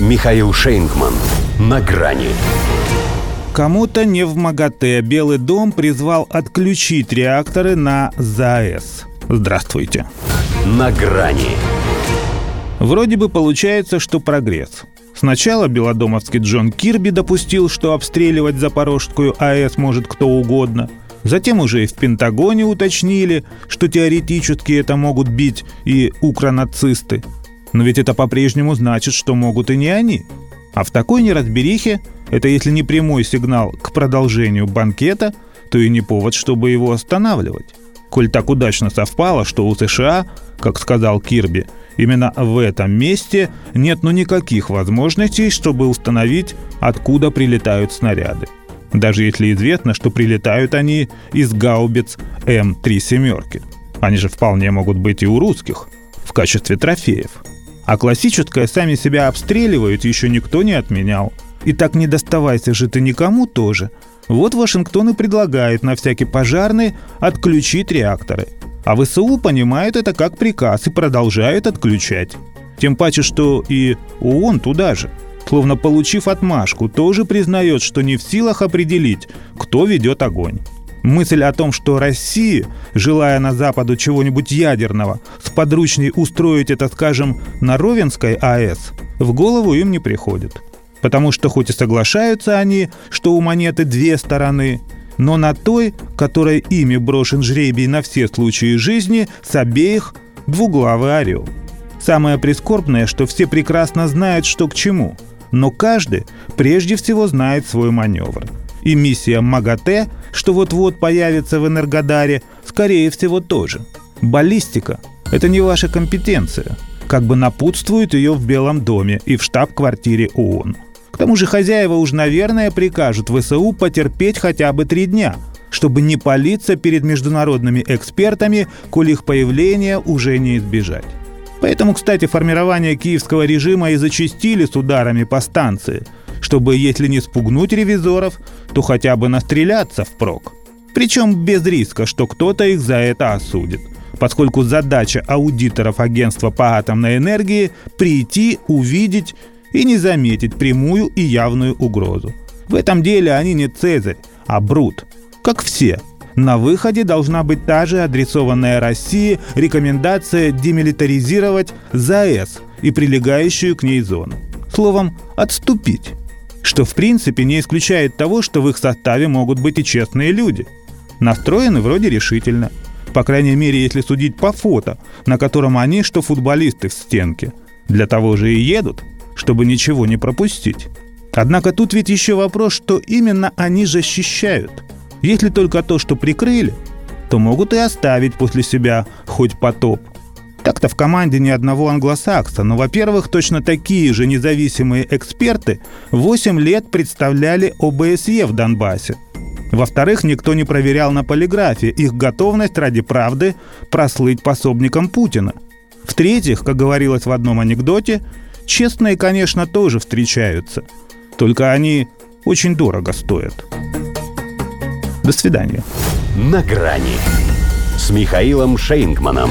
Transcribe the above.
Михаил Шейнгман. На грани. Кому-то не в МАГАТЭ Белый дом призвал отключить реакторы на ЗАЭС. Здравствуйте. На грани. Вроде бы получается, что прогресс. Сначала белодомовский Джон Кирби допустил, что обстреливать Запорожскую АЭС может кто угодно. Затем уже и в Пентагоне уточнили, что теоретически это могут бить и укронацисты. Но ведь это по-прежнему значит, что могут и не они. А в такой неразберихе это если не прямой сигнал к продолжению банкета, то и не повод, чтобы его останавливать. Коль так удачно совпало, что у США, как сказал Кирби, именно в этом месте нет ну никаких возможностей, чтобы установить, откуда прилетают снаряды. Даже если известно, что прилетают они из гаубиц М3 семерки. Они же вполне могут быть и у русских в качестве трофеев. А классическое «сами себя обстреливают» еще никто не отменял – и так не доставайся же ты никому тоже. Вот Вашингтон и предлагает на всякий пожарный отключить реакторы. А ВСУ понимают это как приказ и продолжают отключать. Тем паче, что и ООН туда же. Словно получив отмашку, тоже признает, что не в силах определить, кто ведет огонь. Мысль о том, что Россия, желая на Западу чего-нибудь ядерного, сподручней устроить это, скажем, на Ровенской АЭС, в голову им не приходит потому что хоть и соглашаются они, что у монеты две стороны, но на той, которой ими брошен жребий на все случаи жизни, с обеих двуглавый орел. Самое прискорбное, что все прекрасно знают, что к чему, но каждый прежде всего знает свой маневр. И миссия МАГАТЭ, что вот-вот появится в Энергодаре, скорее всего тоже. Баллистика – это не ваша компетенция, как бы напутствует ее в Белом доме и в штаб-квартире ООН. К тому же хозяева уж, наверное, прикажут ВСУ потерпеть хотя бы три дня, чтобы не палиться перед международными экспертами, коль их появления уже не избежать. Поэтому, кстати, формирование киевского режима и зачистили с ударами по станции, чтобы, если не спугнуть ревизоров, то хотя бы настреляться впрок. Причем без риска, что кто-то их за это осудит поскольку задача аудиторов агентства по атомной энергии – прийти, увидеть и не заметить прямую и явную угрозу. В этом деле они не Цезарь, а Брут. Как все. На выходе должна быть та же адресованная России рекомендация демилитаризировать ЗАЭС и прилегающую к ней зону. Словом, отступить. Что в принципе не исключает того, что в их составе могут быть и честные люди. Настроены вроде решительно. По крайней мере, если судить по фото, на котором они, что футболисты в стенке. Для того же и едут – чтобы ничего не пропустить. Однако тут ведь еще вопрос, что именно они защищают. Если только то, что прикрыли, то могут и оставить после себя хоть потоп. Так-то в команде ни одного англосакса, но, во-первых, точно такие же независимые эксперты 8 лет представляли ОБСЕ в Донбассе. Во-вторых, никто не проверял на полиграфе их готовность ради правды прослыть пособником Путина. В-третьих, как говорилось в одном анекдоте, Честные, конечно, тоже встречаются. Только они очень дорого стоят. До свидания. На грани с Михаилом Шейнгманом.